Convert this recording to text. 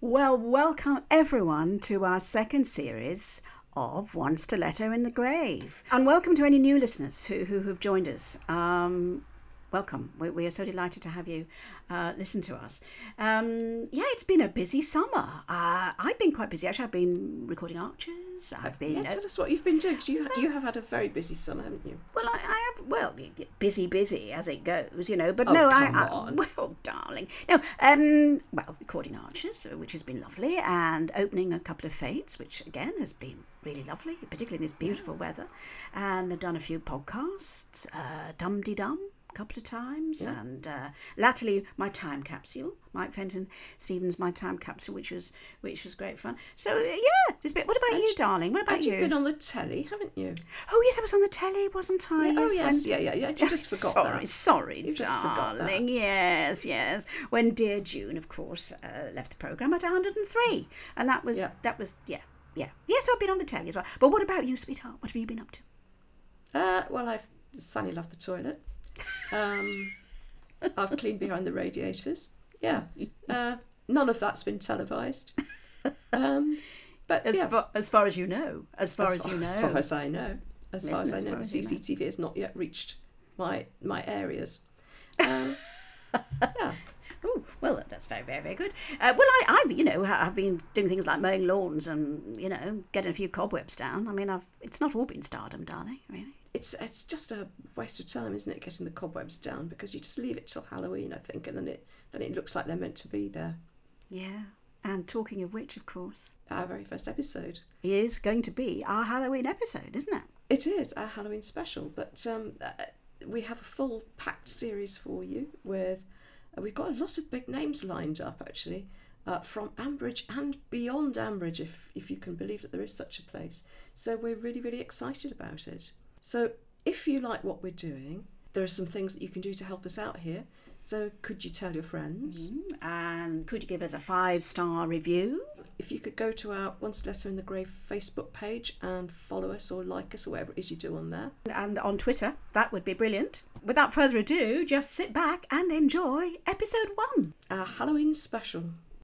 Well, welcome everyone to our second series of One Stiletto in the Grave. And welcome to any new listeners who, who have joined us. Um, welcome. We, we, are so delighted to have you uh, listen to us. Um, yeah, it's been a busy summer. Uh, I've been quite busy. Actually, I've been recording Archers. I've been. Yeah, tell us what you've been doing. Cause you you have had a very busy summer, haven't you? Well, I, I have. Well, busy, busy as it goes, you know. But Oh, no, come I, I. on. Well, darling. No. Um. Well, recording Archers, uh, which has been lovely, and opening a couple of fetes, which again has been really lovely, particularly in this beautiful weather. And I've done a few podcasts. Uh, Dum Tee Dum. A Couple of times, Yeah. and uh, latterly my time capsule, Mike Fenton Stevens, my time capsule, which was which was great fun. So uh, yeah, it's been, what about you, darling? What about you? you've been on the telly, haven't you? Oh yes, I was on the telly, wasn't I? Yeah, oh when- yes, yeah, yeah, yeah. You just forgot sorry, that. sorry, You just that. darling. Yes, yes. When dear June, of course, uh, left the program at 103, and that was Yeah. that was yeah, yeah. Yes, I've been on the telly as well. But what about you, sweetheart? What have you been up to? Uh, well, I've Sunny loved the toilet. Um, I've cleaned behind the radiators. Yeah, uh, none of that's been televised. Um, but As yeah, far as far as you know, as far as, far, you know. as far as I know, as far as I know, the as you know. CCTV has not yet reached my my areas. Um, yeah, Oh, well, that's very, very, very good. Uh, well, I, I've, you know, I've been doing things like mowing lawns and, you know, getting a few cobwebs down. I mean, I've, it's not all been stardom, darling, really. It's it's just a waste of time, isn't it? Getting the cobwebs down because you just leave it till Halloween, I think, and then it then it looks like they're meant to be there. Yeah. And talking of which, of course, Our very first episode. is going to be our Halloween episode, isn't it? It is our Halloween special, but um, uh, we have a full packed series for you with. Uh, we've got a lot of big names lined up actually, uh, from Ambridge and beyond Ambridge, if if you can believe that there is such a place. So we're really really excited about it. So if you like what we're doing, there are some things that you can do to help us out here. So could you tell your friends? Mm-hmm. And could you give us a five star review? If you could go to our One Stiletto in the Grave Facebook page and follow us or like us or whatever it is you do on there. And on Twitter, that would be brilliant. Without further ado, just sit back and enjoy episode one. Our Halloween special.